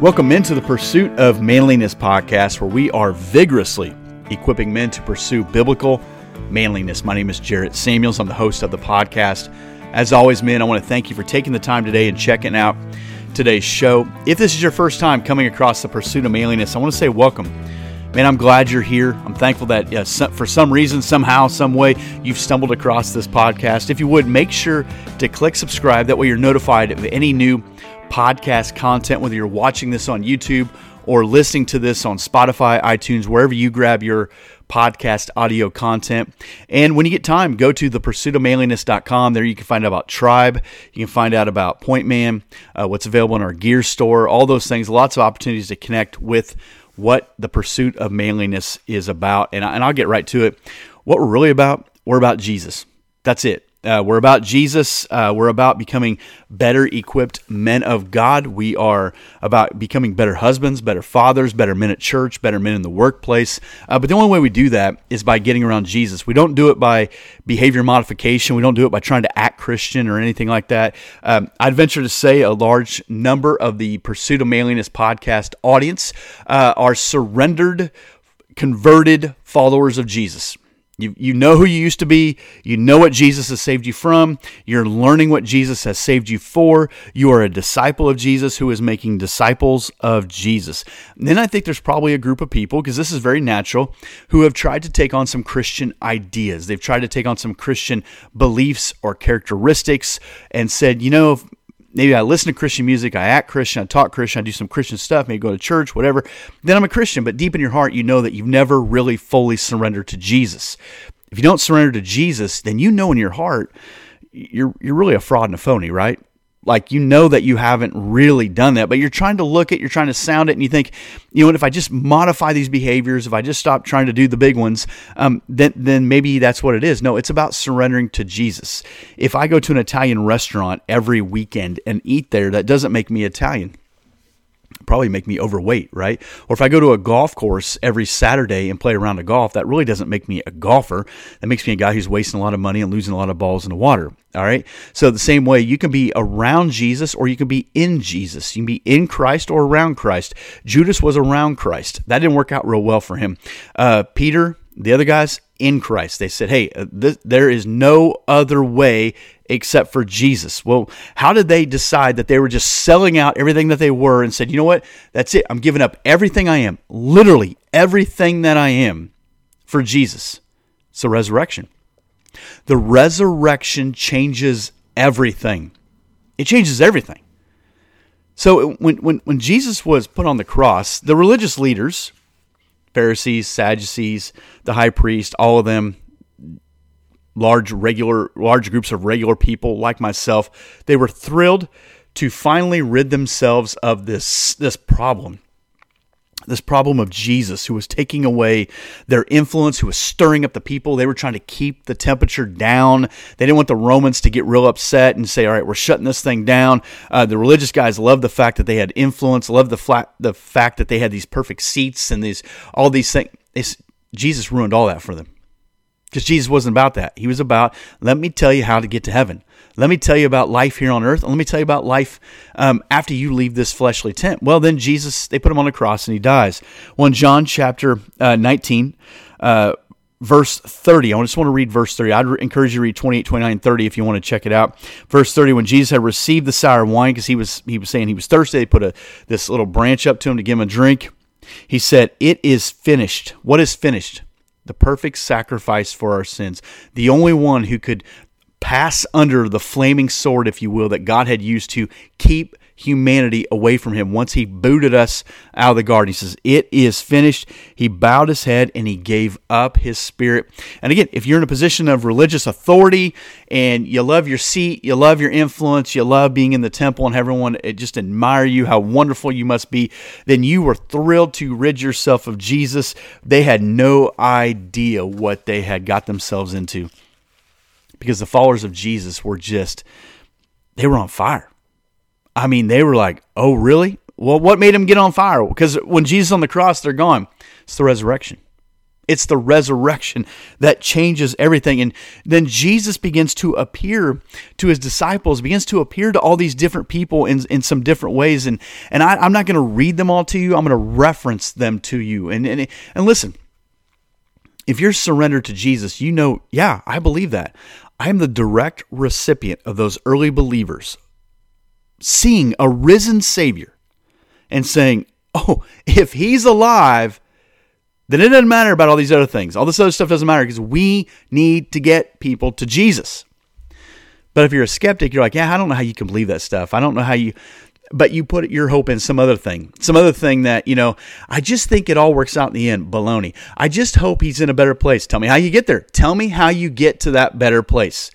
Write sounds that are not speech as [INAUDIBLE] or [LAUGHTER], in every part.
Welcome into the Pursuit of Manliness podcast, where we are vigorously equipping men to pursue biblical manliness. My name is Jarrett Samuels. I'm the host of the podcast. As always, men, I want to thank you for taking the time today and checking out today's show. If this is your first time coming across the Pursuit of Manliness, I want to say welcome. Man, I'm glad you're here. I'm thankful that for some reason, somehow, some way, you've stumbled across this podcast. If you would, make sure to click subscribe. That way, you're notified of any new podcast content, whether you're watching this on YouTube or listening to this on Spotify, iTunes, wherever you grab your podcast audio content. And when you get time, go to thepursuitofmanliness.com. There you can find out about Tribe. You can find out about Point Man, uh, what's available in our gear store, all those things. Lots of opportunities to connect with what the pursuit of manliness is about. And, I, and I'll get right to it. What we're really about, we're about Jesus. That's it. Uh, we're about Jesus. Uh, we're about becoming better equipped men of God. We are about becoming better husbands, better fathers, better men at church, better men in the workplace. Uh, but the only way we do that is by getting around Jesus. We don't do it by behavior modification. We don't do it by trying to act Christian or anything like that. Um, I'd venture to say a large number of the Pursuit of Manliness podcast audience uh, are surrendered, converted followers of Jesus. You, you know who you used to be. You know what Jesus has saved you from. You're learning what Jesus has saved you for. You are a disciple of Jesus who is making disciples of Jesus. And then I think there's probably a group of people, because this is very natural, who have tried to take on some Christian ideas. They've tried to take on some Christian beliefs or characteristics and said, you know, maybe I listen to Christian music, I act Christian, I talk Christian, I do some Christian stuff, maybe go to church, whatever, then I'm a Christian. But deep in your heart, you know that you've never really fully surrendered to Jesus. If you don't surrender to Jesus, then you know in your heart you're you're really a fraud and a phony, right? Like you know that you haven't really done that but you're trying to look at you're trying to sound it and you think you know what if i just modify these behaviors if i just stop trying to do the big ones um, then then maybe that's what it is. No it's about surrendering to jesus. If i go to an italian restaurant every weekend and eat there that doesn't make me italian probably make me overweight, right? Or if I go to a golf course every Saturday and play around a golf, that really doesn't make me a golfer. That makes me a guy who's wasting a lot of money and losing a lot of balls in the water. All right. So the same way you can be around Jesus or you can be in Jesus. You can be in Christ or around Christ. Judas was around Christ. That didn't work out real well for him. Uh, Peter, the other guys, in Christ. They said, hey, uh, th- there is no other way except for Jesus. Well, how did they decide that they were just selling out everything that they were and said, you know what? That's it. I'm giving up everything I am, literally everything that I am for Jesus. It's the resurrection. The resurrection changes everything. It changes everything. So when, when, when Jesus was put on the cross, the religious leaders, Pharisees, Sadducees, the high priest, all of them, large regular large groups of regular people like myself, they were thrilled to finally rid themselves of this this problem this problem of Jesus, who was taking away their influence, who was stirring up the people. They were trying to keep the temperature down. They didn't want the Romans to get real upset and say, "All right, we're shutting this thing down." Uh, the religious guys loved the fact that they had influence, loved the flat, the fact that they had these perfect seats and these all these things. It's, Jesus ruined all that for them because Jesus wasn't about that. He was about, "Let me tell you how to get to heaven." Let me tell you about life here on earth. Let me tell you about life um, after you leave this fleshly tent. Well, then Jesus, they put him on a cross and he dies. Well, in John chapter uh, 19, uh, verse 30. I just want to read verse 30. I'd encourage you to read 28, 29, 30 if you want to check it out. Verse 30, when Jesus had received the sour wine, because he was he was saying he was thirsty, they put a this little branch up to him to give him a drink. He said, It is finished. What is finished? The perfect sacrifice for our sins. The only one who could pass under the flaming sword, if you will, that God had used to keep humanity away from him once he booted us out of the garden. He says, It is finished. He bowed his head and he gave up his spirit. And again, if you're in a position of religious authority and you love your seat, you love your influence, you love being in the temple and everyone uh, just admire you, how wonderful you must be, then you were thrilled to rid yourself of Jesus. They had no idea what they had got themselves into because the followers of Jesus were just, they were on fire. I mean, they were like, oh, really? Well, what made them get on fire? Because when Jesus on the cross, they're gone. It's the resurrection. It's the resurrection that changes everything. And then Jesus begins to appear to his disciples, begins to appear to all these different people in, in some different ways. And, and I, am not going to read them all to you, I'm going to reference them to you. And, and, and listen, if you're surrendered to Jesus, you know, yeah, I believe that. I am the direct recipient of those early believers seeing a risen Savior and saying, oh, if he's alive, then it doesn't matter about all these other things. All this other stuff doesn't matter because we need to get people to Jesus. But if you're a skeptic, you're like, yeah, I don't know how you can believe that stuff. I don't know how you, but you put your hope in some other thing, some other thing that, you know, I just think it all works out in the end. Baloney. I just hope he's in a better place. Tell me how you get there. Tell me how you get to that better place.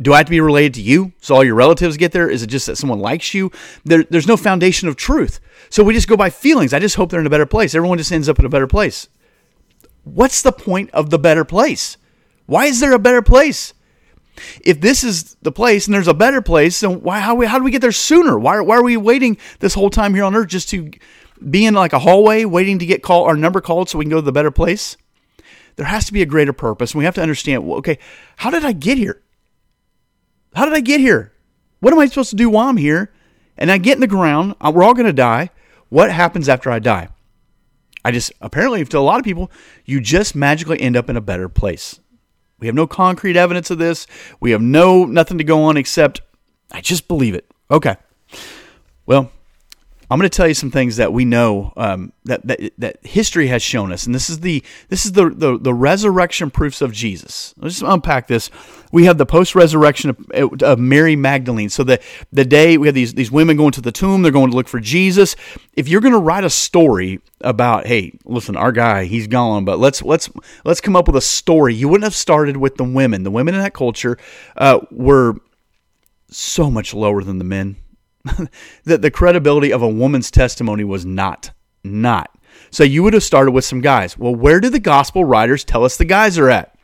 Do I have to be related to you so all your relatives get there? Is it just that someone likes you? There, there's no foundation of truth. So we just go by feelings. I just hope they're in a better place. Everyone just ends up in a better place. What's the point of the better place? Why is there a better place? If this is the place and there's a better place, then why how, how do we get there sooner? Why, why are we waiting this whole time here on earth just to be in like a hallway waiting to get call our number called so we can go to the better place? There has to be a greater purpose. And we have to understand, okay, how did I get here? How did I get here? What am I supposed to do while I'm here? And I get in the ground. We're all going to die. What happens after I die? I just, apparently, to a lot of people, you just magically end up in a better place. We have no concrete evidence of this. We have no, nothing to go on except I just believe it. Okay. Well, I'm going to tell you some things that we know um, that, that that history has shown us, and this is the this is the the, the resurrection proofs of Jesus. Let's unpack this. We have the post resurrection of, of, Mary Magdalene. So the the day we have these these women going to the tomb, they're going to look for Jesus. If you're going to write a story about, hey, listen, our guy, he's gone, but let's let's let's come up with a story. You wouldn't have started with the women. The women in that culture uh, were so much lower than the men [LAUGHS] that the credibility of a woman's testimony was not. Not. So you would have started with some guys. Well, where do the gospel writers tell us the guys are at?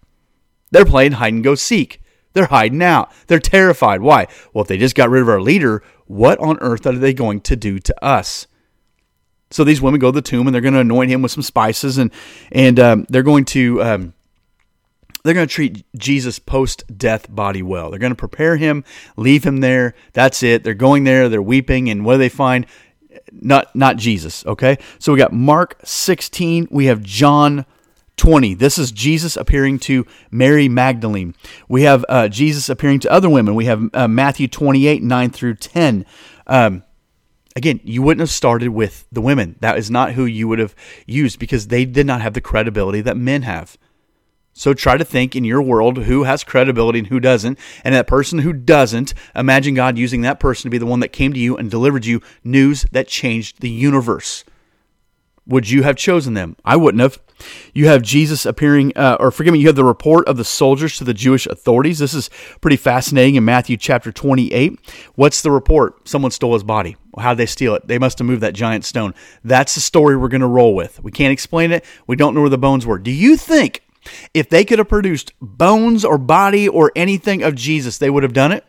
They're playing hide and go seek. They're hiding out. They're terrified. Why? Well, if they just got rid of our leader, what on earth are they going to do to us? So these women go to the tomb and they're going to anoint him with some spices and and um, they're going to um, they're going to treat Jesus' post death body well. They're going to prepare him, leave him there. That's it. They're going there, they're weeping, and what do they find? Not, not Jesus, okay? So we got Mark 16, we have John 20. This is Jesus appearing to Mary Magdalene. We have uh, Jesus appearing to other women. We have uh, Matthew 28, 9 through 10. Um, again, you wouldn't have started with the women. That is not who you would have used because they did not have the credibility that men have. So try to think in your world who has credibility and who doesn't. And that person who doesn't, imagine God using that person to be the one that came to you and delivered you news that changed the universe. Would you have chosen them? I wouldn't have. You have Jesus appearing, uh, or forgive me, you have the report of the soldiers to the Jewish authorities. This is pretty fascinating in Matthew chapter 28. What's the report? Someone stole his body. how'd they steal it? They must have moved that giant stone. That's the story we're going to roll with. We can't explain it. We don't know where the bones were. Do you think if they could have produced bones or body or anything of Jesus, they would have done it.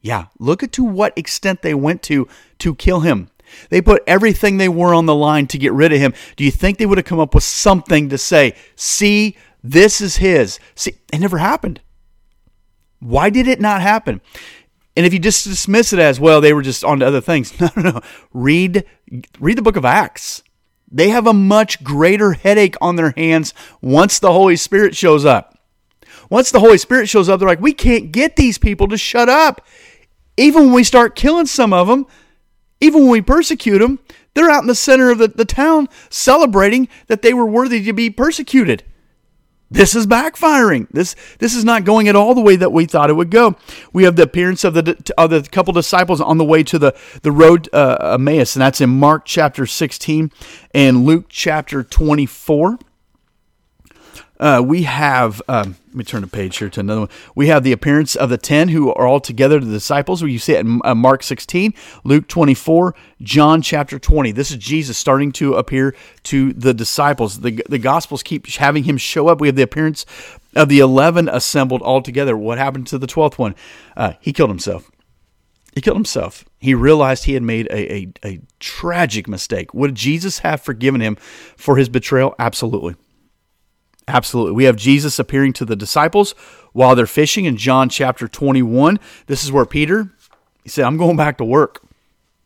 Yeah, look at to what extent they went to to kill him. They put everything they were on the line to get rid of him. Do you think they would have come up with something to say, see, this is his? See, it never happened. Why did it not happen? And if you just dismiss it as, well, they were just on to other things. [LAUGHS] No, no, no. Read, read the book of Acts. They have a much greater headache on their hands once the Holy Spirit shows up. Once the Holy Spirit shows up, they're like, we can't get these people to shut up. Even when we start killing some of them, even when we persecute them, they're out in the center of the, the town celebrating that they were worthy to be persecuted this is backfiring. This this is not going at all the way that we thought it would go. We have the appearance of the of the couple disciples on the way to the the road uh, Emmaus, and that's in Mark chapter sixteen and Luke chapter twenty four. Uh, we have, um, let me turn the page here to another one. We have the appearance of the 10 who are all together, the disciples, where you see it in uh, Mark 16, Luke 24, John chapter 20. This is Jesus starting to appear to the disciples. The, the Gospels keep having him show up. We have the appearance of the 11 assembled all together. What happened to the 12th one? Uh, he killed himself. He killed himself. He realized he had made a, a, a tragic mistake. Would Jesus have forgiven him for his betrayal? Absolutely. Absolutely. We have Jesus appearing to the disciples while they're fishing in John chapter 21. This is where Peter, he said, I'm going back to work.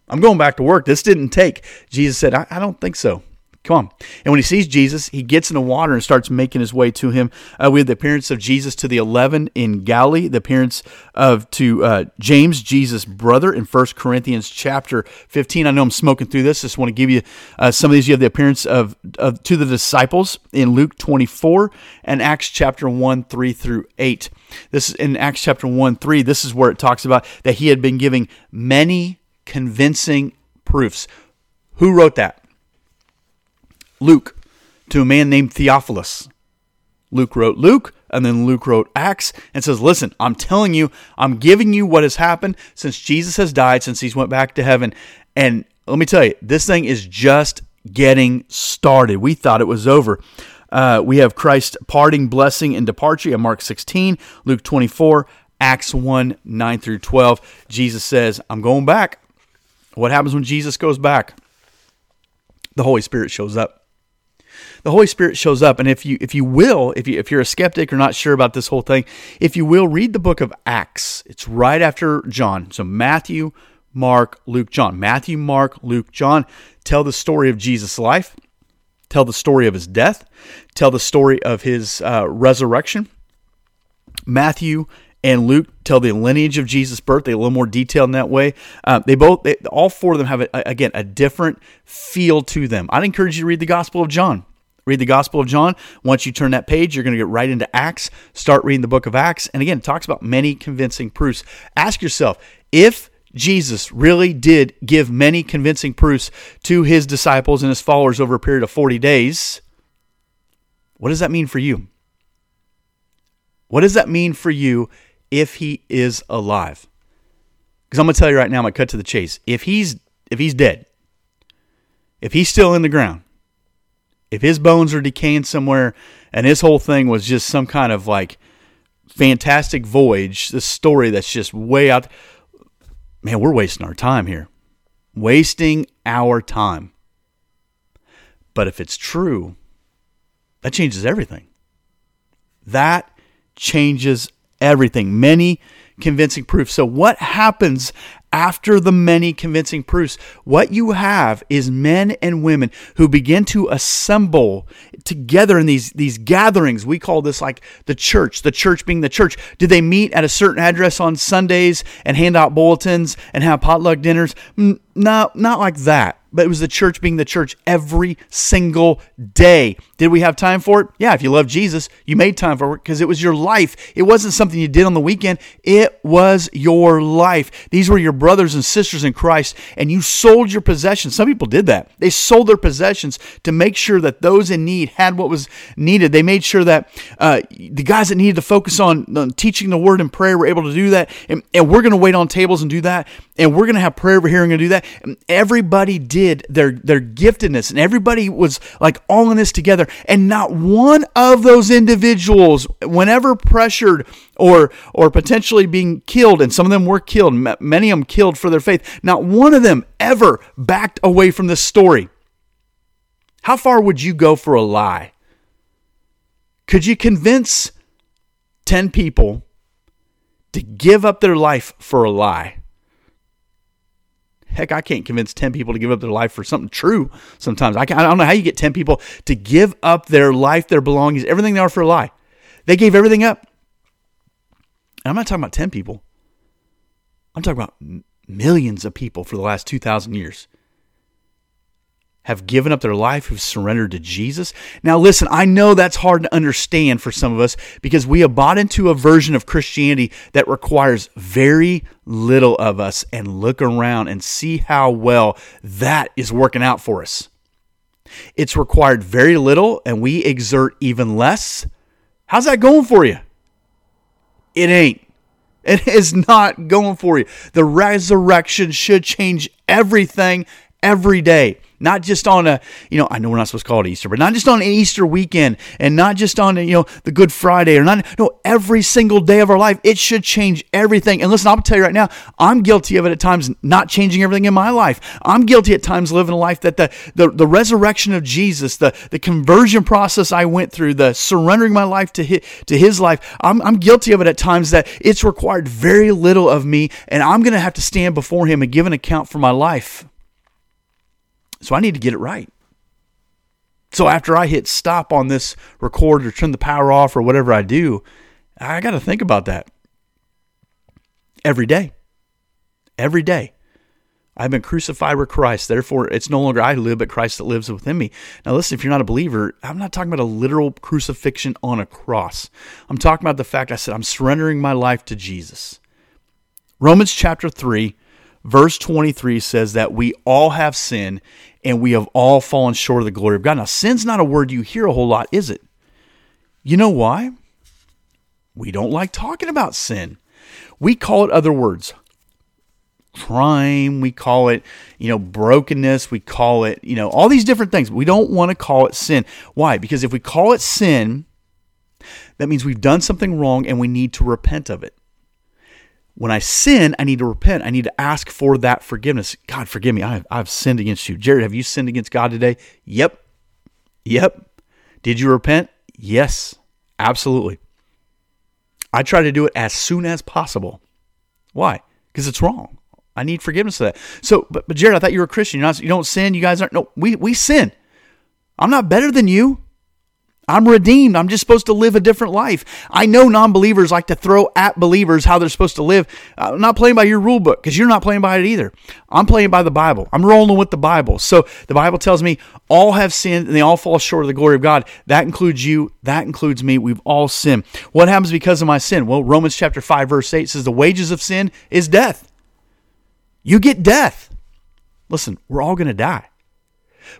I'm going back to work. This didn't take. Jesus said, I, I don't think so. Come on. And when he sees Jesus, he gets in the water and starts making his way to him. Uh, we have the appearance of Jesus to the 11 in Galilee, the appearance of to uh, James, Jesus' brother, in 1 Corinthians chapter 15. I know I'm smoking through this. Just want to give you uh, some of these. You have the appearance of, of to the disciples in Luke 24 and Acts chapter 1, 3 through 8. This is in Acts chapter 1, 3. This is where it talks about that he had been giving many convincing proofs. Who wrote that? Luke to a man named Theophilus. Luke wrote Luke, and then Luke wrote Acts and says, Listen, I'm telling you, I'm giving you what has happened since Jesus has died, since he's went back to heaven. And let me tell you, this thing is just getting started. We thought it was over. Uh, we have Christ parting, blessing, and departure in Mark 16, Luke 24, Acts 1, 9 through 12. Jesus says, I'm going back. What happens when Jesus goes back? The Holy Spirit shows up the Holy Spirit shows up. And if you if you will, if you if you're a skeptic or not sure about this whole thing, if you will, read the book of Acts. It's right after John. So Matthew, Mark, Luke, John. Matthew, Mark, Luke, John tell the story of Jesus' life, tell the story of his death, tell the story of his uh, resurrection. Matthew and Luke tell the lineage of Jesus' birth. They a little more detail in that way. Uh, they both, they, all four of them have a, again a different feel to them. I'd encourage you to read the Gospel of John. Read the Gospel of John. Once you turn that page, you're going to get right into Acts. Start reading the book of Acts. And again, it talks about many convincing proofs. Ask yourself if Jesus really did give many convincing proofs to his disciples and his followers over a period of 40 days, what does that mean for you? What does that mean for you if he is alive? Because I'm going to tell you right now, I'm going to cut to the chase. If he's if he's dead, if he's still in the ground, if his bones are decaying somewhere and his whole thing was just some kind of like fantastic voyage, this story that's just way out, man, we're wasting our time here. Wasting our time. But if it's true, that changes everything. That changes everything. Many convincing proof. So, what happens after the many convincing proofs, what you have is men and women who begin to assemble together in these, these gatherings. We call this like the church, the church being the church. Do they meet at a certain address on Sundays and hand out bulletins and have potluck dinners? No, not like that but it was the church being the church every single day. Did we have time for it? Yeah, if you love Jesus, you made time for it because it was your life. It wasn't something you did on the weekend, it was your life. These were your brothers and sisters in Christ, and you sold your possessions. Some people did that. They sold their possessions to make sure that those in need had what was needed. They made sure that uh, the guys that needed to focus on, on, teaching the word and prayer were able to do that. And, and we're going to wait on tables and do that. And we're going to have prayer over here and going to do that. And everybody did their their giftedness and everybody was like all in this together and not one of those individuals whenever pressured or or potentially being killed and some of them were killed many of them killed for their faith not one of them ever backed away from this story. How far would you go for a lie? Could you convince 10 people to give up their life for a lie Heck, I can't convince 10 people to give up their life for something true sometimes. I, I don't know how you get 10 people to give up their life, their belongings, everything they are for a lie. They gave everything up. And I'm not talking about 10 people, I'm talking about millions of people for the last 2,000 years have given up their life, who've surrendered to Jesus. Now, listen, I know that's hard to understand for some of us because we have bought into a version of Christianity that requires very little of us and look around and see how well that is working out for us. It's required very little and we exert even less. How's that going for you? It ain't. It is not going for you. The resurrection should change everything every day. Not just on a you know i know we're not supposed to call it easter but not just on an easter weekend and not just on you know the good friday or not no every single day of our life it should change everything. And listen i'll tell you right now i'm guilty of it at times not changing everything in my life. I'm guilty at times living a life that the the, the resurrection of jesus the the conversion process i went through the surrendering my life to his, to his life I'm, I'm guilty of it at times that it's required very little of me and i'm going to have to stand before him and give an account for my life so I need to get it right. So after I hit stop on this record or turn the power off or whatever I do, I got to think about that every day. Every day. I've been crucified with Christ. Therefore, it's no longer I who live, but Christ that lives within me. Now, listen, if you're not a believer, I'm not talking about a literal crucifixion on a cross. I'm talking about the fact I said I'm surrendering my life to Jesus. Romans chapter 3, verse 23 says that we all have sinned and we have all fallen short of the glory of God. Now, sin's not a word you hear a whole lot, is it? You know why? We don't like talking about sin. We call it other words. Crime, we call it, you know, brokenness, we call it, you know, all these different things. We don't want to call it sin. Why? Because if we call it sin, that means we've done something wrong and we need to repent of it when I sin, I need to repent. I need to ask for that forgiveness. God, forgive me. I've, I've sinned against you. Jared, have you sinned against God today? Yep. Yep. Did you repent? Yes, absolutely. I try to do it as soon as possible. Why? Because it's wrong. I need forgiveness of that. So, but, but Jared, I thought you were a Christian. You're not, you don't sin. You guys aren't. No, we, we sin. I'm not better than you. I'm redeemed. I'm just supposed to live a different life. I know non believers like to throw at believers how they're supposed to live. I'm not playing by your rule book because you're not playing by it either. I'm playing by the Bible. I'm rolling with the Bible. So the Bible tells me all have sinned and they all fall short of the glory of God. That includes you. That includes me. We've all sinned. What happens because of my sin? Well, Romans chapter 5, verse 8 says, The wages of sin is death. You get death. Listen, we're all going to die.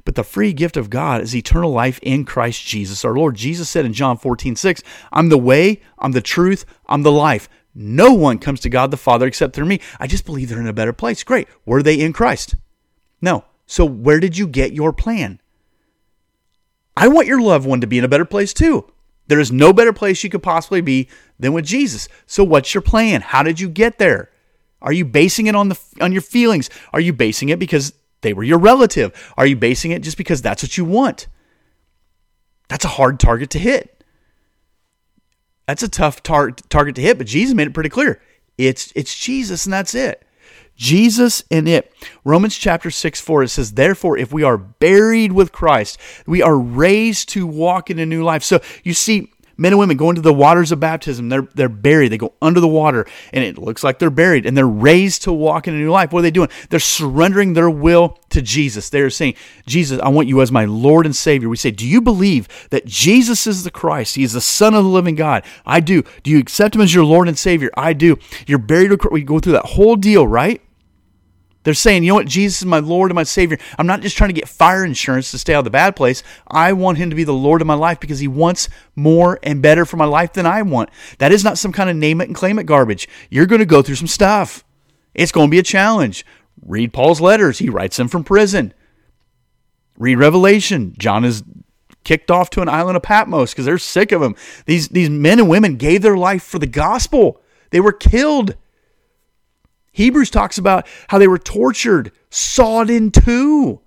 But the free gift of God is eternal life in Christ Jesus our Lord. Jesus said in John 14, 6, I'm the way, I'm the truth, I'm the life. No one comes to God the Father except through me. I just believe they're in a better place. Great. Were they in Christ? No. So where did you get your plan? I want your loved one to be in a better place too. There is no better place you could possibly be than with Jesus. So what's your plan? How did you get there? Are you basing it on the on your feelings? Are you basing it because they were your relative. Are you basing it just because that's what you want? That's a hard target to hit. That's a tough tar- target to hit, but Jesus made it pretty clear. It's it's Jesus and that's it. Jesus and it. Romans chapter 6 4, it says, Therefore, if we are buried with Christ, we are raised to walk in a new life. So you see, men and women go into the waters of baptism. They're, they're buried. They go under the water, and it looks like they're buried, and they're raised to walk in a new life. What are they doing? They're surrendering their will to Jesus. They're saying, Jesus, I want you as my Lord and Savior. We say, Do you believe that Jesus is the Christ? He is the Son of the living God. I do. Do you accept him as your Lord and Savior? I do. You're buried. We go through that whole deal, right? They're saying, you know what, Jesus is my Lord and my Savior. I'm not just trying to get fire insurance to stay out of the bad place. I want Him to be the Lord of my life because He wants more and better for my life than I want. That is not some kind of name it and claim it garbage. You're going to go through some stuff. It's going to be a challenge. Read Paul's letters, he writes them from prison. Read Revelation. John is kicked off to an island of Patmos because they're sick of him. These, these men and women gave their life for the gospel, they were killed. Hebrews talks about how they were tortured, sawed in two.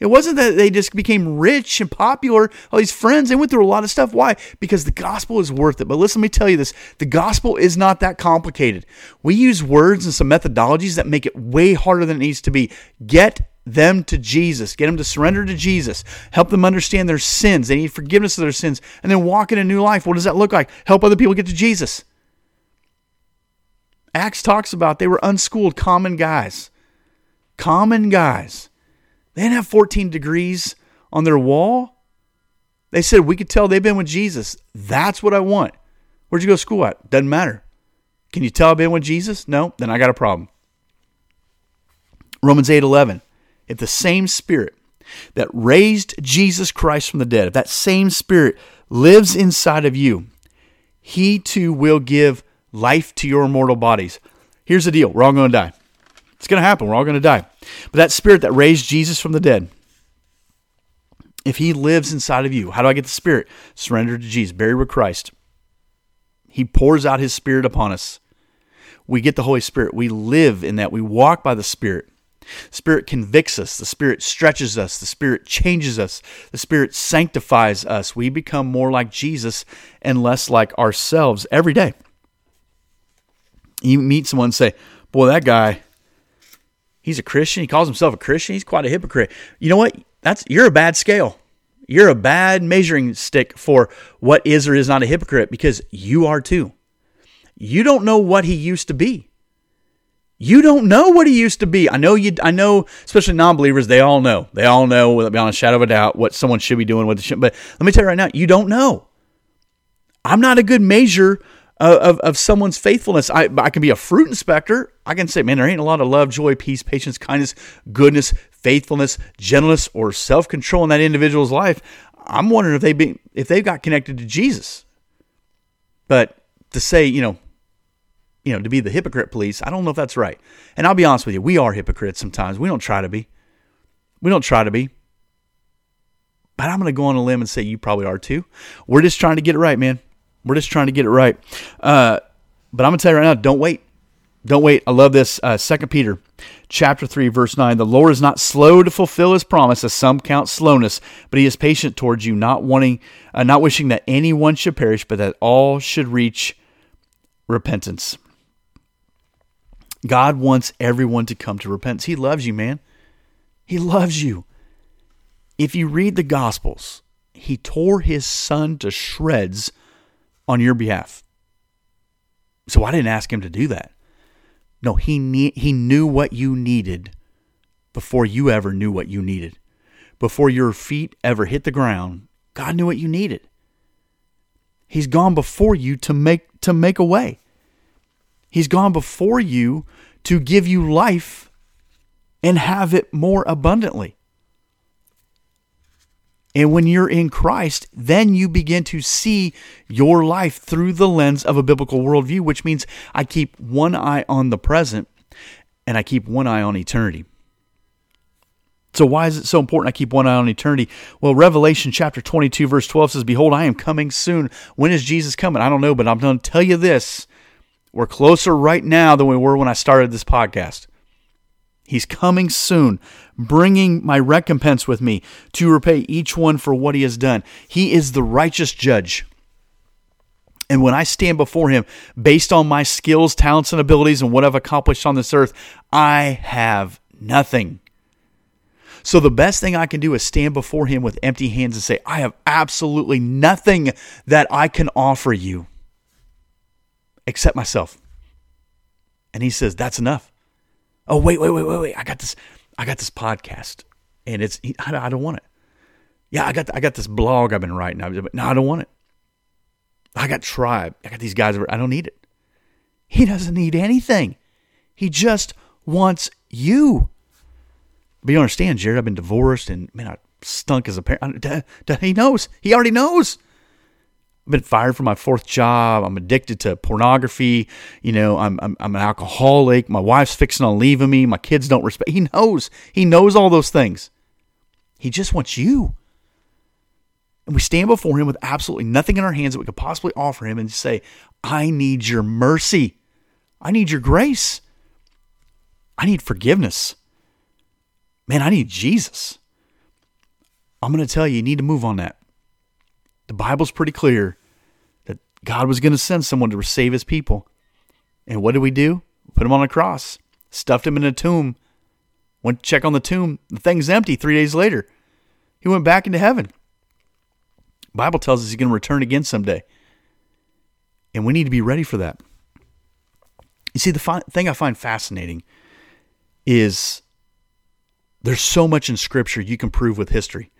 It wasn't that they just became rich and popular, all these friends. They went through a lot of stuff. Why? Because the gospel is worth it. But listen, let me tell you this the gospel is not that complicated. We use words and some methodologies that make it way harder than it needs to be. Get them to Jesus, get them to surrender to Jesus, help them understand their sins. They need forgiveness of their sins, and then walk in a new life. What does that look like? Help other people get to Jesus. Acts talks about they were unschooled, common guys. Common guys. They didn't have 14 degrees on their wall. They said, We could tell they've been with Jesus. That's what I want. Where'd you go to school at? Doesn't matter. Can you tell I've been with Jesus? No? Then I got a problem. Romans 8 11. If the same spirit that raised Jesus Christ from the dead, if that same spirit lives inside of you, he too will give life to your mortal bodies. Here's the deal we're all going to die. It's going to happen. We're all going to die. But that spirit that raised Jesus from the dead, if he lives inside of you, how do I get the spirit? Surrender to Jesus, buried with Christ. He pours out his spirit upon us. We get the Holy Spirit. We live in that. We walk by the Spirit. Spirit convicts us. The Spirit stretches us. The Spirit changes us. The Spirit sanctifies us. We become more like Jesus and less like ourselves every day. You meet someone and say, Boy, that guy, he's a Christian. He calls himself a Christian. He's quite a hypocrite. You know what? That's you're a bad scale. You're a bad measuring stick for what is or is not a hypocrite because you are too. You don't know what he used to be. You don't know what he used to be. I know you. I know, especially non-believers. They all know. They all know, beyond a shadow of a doubt, what someone should be doing. What they should. But let me tell you right now, you don't know. I'm not a good measure of, of, someone's faithfulness. I, I can be a fruit inspector. I can say, man, there ain't a lot of love, joy, peace, patience, kindness, goodness, faithfulness, gentleness, or self control in that individual's life. I'm wondering if they be if they've got connected to Jesus. But to say, you know, you know, to be the hypocrite police, I don't know if that's right. And I'll be honest with you, we are hypocrites sometimes. We don't try to be. We don't try to be. But I'm going to go on a limb and say you probably are too. We're just trying to get it right, man. We're just trying to get it right. Uh, but I'm going to tell you right now, don't wait. Don't wait. I love this. Uh, 2 Peter chapter 3, verse 9. The Lord is not slow to fulfill his promise, as some count slowness, but he is patient towards you, not wanting, uh, not wishing that anyone should perish, but that all should reach repentance. God wants everyone to come to repentance. He loves you, man. He loves you. If you read the Gospels, he tore his son to shreds on your behalf. So I didn't ask him to do that. No, he ne- he knew what you needed before you ever knew what you needed. Before your feet ever hit the ground, God knew what you needed. He's gone before you to make to make a way. He's gone before you to give you life and have it more abundantly. And when you're in Christ, then you begin to see your life through the lens of a biblical worldview, which means I keep one eye on the present and I keep one eye on eternity. So, why is it so important I keep one eye on eternity? Well, Revelation chapter 22, verse 12 says, Behold, I am coming soon. When is Jesus coming? I don't know, but I'm going to tell you this we're closer right now than we were when I started this podcast. He's coming soon, bringing my recompense with me to repay each one for what he has done. He is the righteous judge. And when I stand before him, based on my skills, talents, and abilities and what I've accomplished on this earth, I have nothing. So the best thing I can do is stand before him with empty hands and say, I have absolutely nothing that I can offer you except myself. And he says, That's enough. Oh, wait, wait, wait, wait, wait. I got this, I got this podcast. And it's I don't want it. Yeah, I got I got this blog I've been writing. No, I don't want it. I got tribe. I got these guys. I don't need it. He doesn't need anything. He just wants you. But you understand, Jared, I've been divorced and man, I stunk as a parent. He knows. He already knows. I've been fired from my fourth job. I'm addicted to pornography. You know, I'm, I'm, I'm an alcoholic. My wife's fixing on leaving me. My kids don't respect. He knows. He knows all those things. He just wants you. And we stand before him with absolutely nothing in our hands that we could possibly offer him and say, I need your mercy. I need your grace. I need forgiveness. Man, I need Jesus. I'm going to tell you, you need to move on that. The Bible's pretty clear that God was going to send someone to save his people. And what did we do? Put him on a cross, stuffed him in a tomb, went to check on the tomb. The thing's empty three days later. He went back into heaven. The Bible tells us he's going to return again someday. And we need to be ready for that. You see, the fi- thing I find fascinating is there's so much in Scripture you can prove with history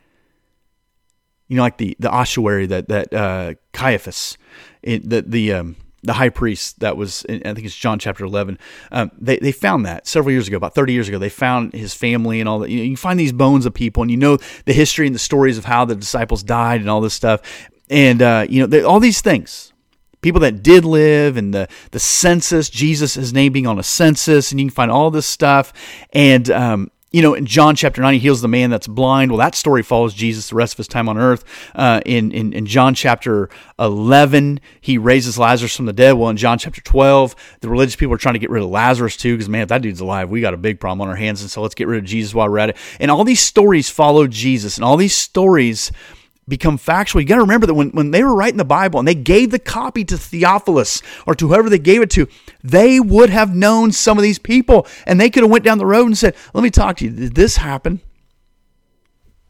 you know, like the the ossuary that that uh, Caiaphas, it, the the um, the high priest that was I think it's John chapter eleven. Um, they they found that several years ago, about thirty years ago. They found his family and all that. You, know, you find these bones of people, and you know the history and the stories of how the disciples died and all this stuff, and uh, you know all these things. people that did live and the, the census, Jesus, his name being on a census, and you can find all this stuff. And, um, you know, in John chapter 9, he heals the man that's blind. Well, that story follows Jesus the rest of his time on earth. Uh, in, in, in John chapter 11, he raises Lazarus from the dead. Well, in John chapter 12, the religious people are trying to get rid of Lazarus too, because man, if that dude's alive, we got a big problem on our hands. And so let's get rid of Jesus while we're at it. And all these stories follow Jesus, and all these stories become factual. You got to remember that when, when they were writing the Bible and they gave the copy to Theophilus or to whoever they gave it to, they would have known some of these people and they could have went down the road and said, let me talk to you. Did this happen?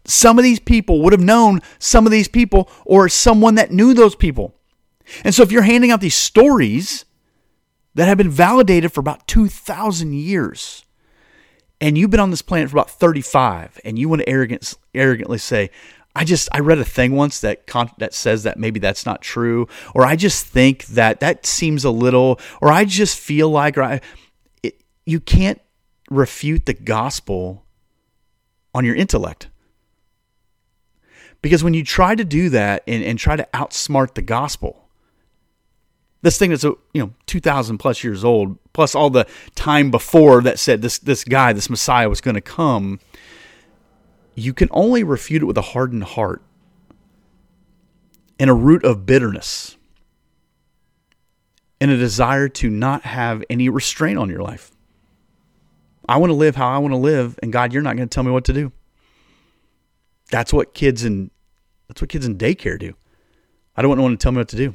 Some of these people would have known some of these people or someone that knew those people. And so if you're handing out these stories that have been validated for about 2,000 years, and you've been on this planet for about 35 and you want to arrogant, arrogantly say I just I read a thing once that con- that says that maybe that's not true, or I just think that that seems a little, or I just feel like, or I, it, you can't refute the gospel on your intellect. Because when you try to do that and, and try to outsmart the gospel, this thing that's you know two thousand plus years old, plus all the time before that said this this guy, this Messiah was going to come you can only refute it with a hardened heart and a root of bitterness and a desire to not have any restraint on your life. I want to live how I want to live, and God, you're not going to tell me what to do. That's what kids in that's what kids in daycare do. I don't want no one to tell me what to do.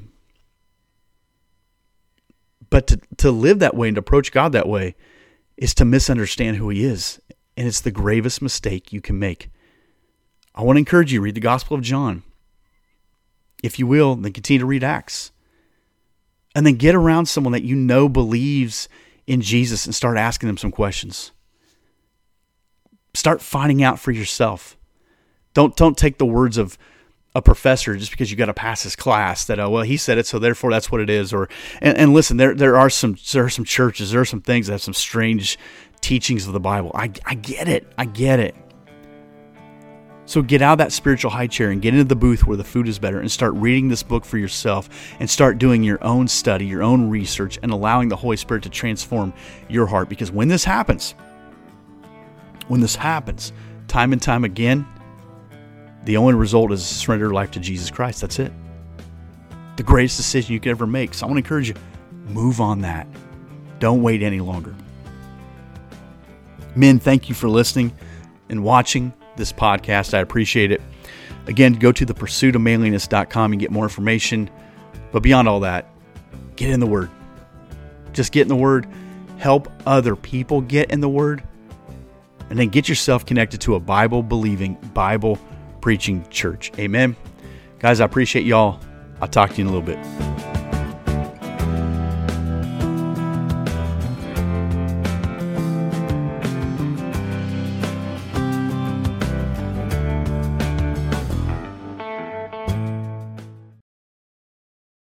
But to, to live that way and to approach God that way is to misunderstand who He is and it's the gravest mistake you can make. I want to encourage you read the Gospel of John. If you will, then continue to read Acts. And then get around someone that you know believes in Jesus and start asking them some questions. Start finding out for yourself. Don't don't take the words of a professor just because you got to pass his class that oh well he said it so therefore that's what it is or and, and listen there there are some there are some churches there are some things that have some strange teachings of the Bible. I, I get it. I get it. So get out of that spiritual high chair and get into the booth where the food is better and start reading this book for yourself and start doing your own study, your own research, and allowing the Holy Spirit to transform your heart. Because when this happens, when this happens, time and time again, the only result is surrender your life to Jesus Christ. That's it. The greatest decision you could ever make. So I want to encourage you move on that. Don't wait any longer. Men, thank you for listening and watching this podcast. I appreciate it. Again, go to the pursuit of manliness.com and get more information. But beyond all that, get in the Word. Just get in the Word, help other people get in the Word, and then get yourself connected to a Bible believing, Bible preaching church. Amen. Guys, I appreciate y'all. I'll talk to you in a little bit.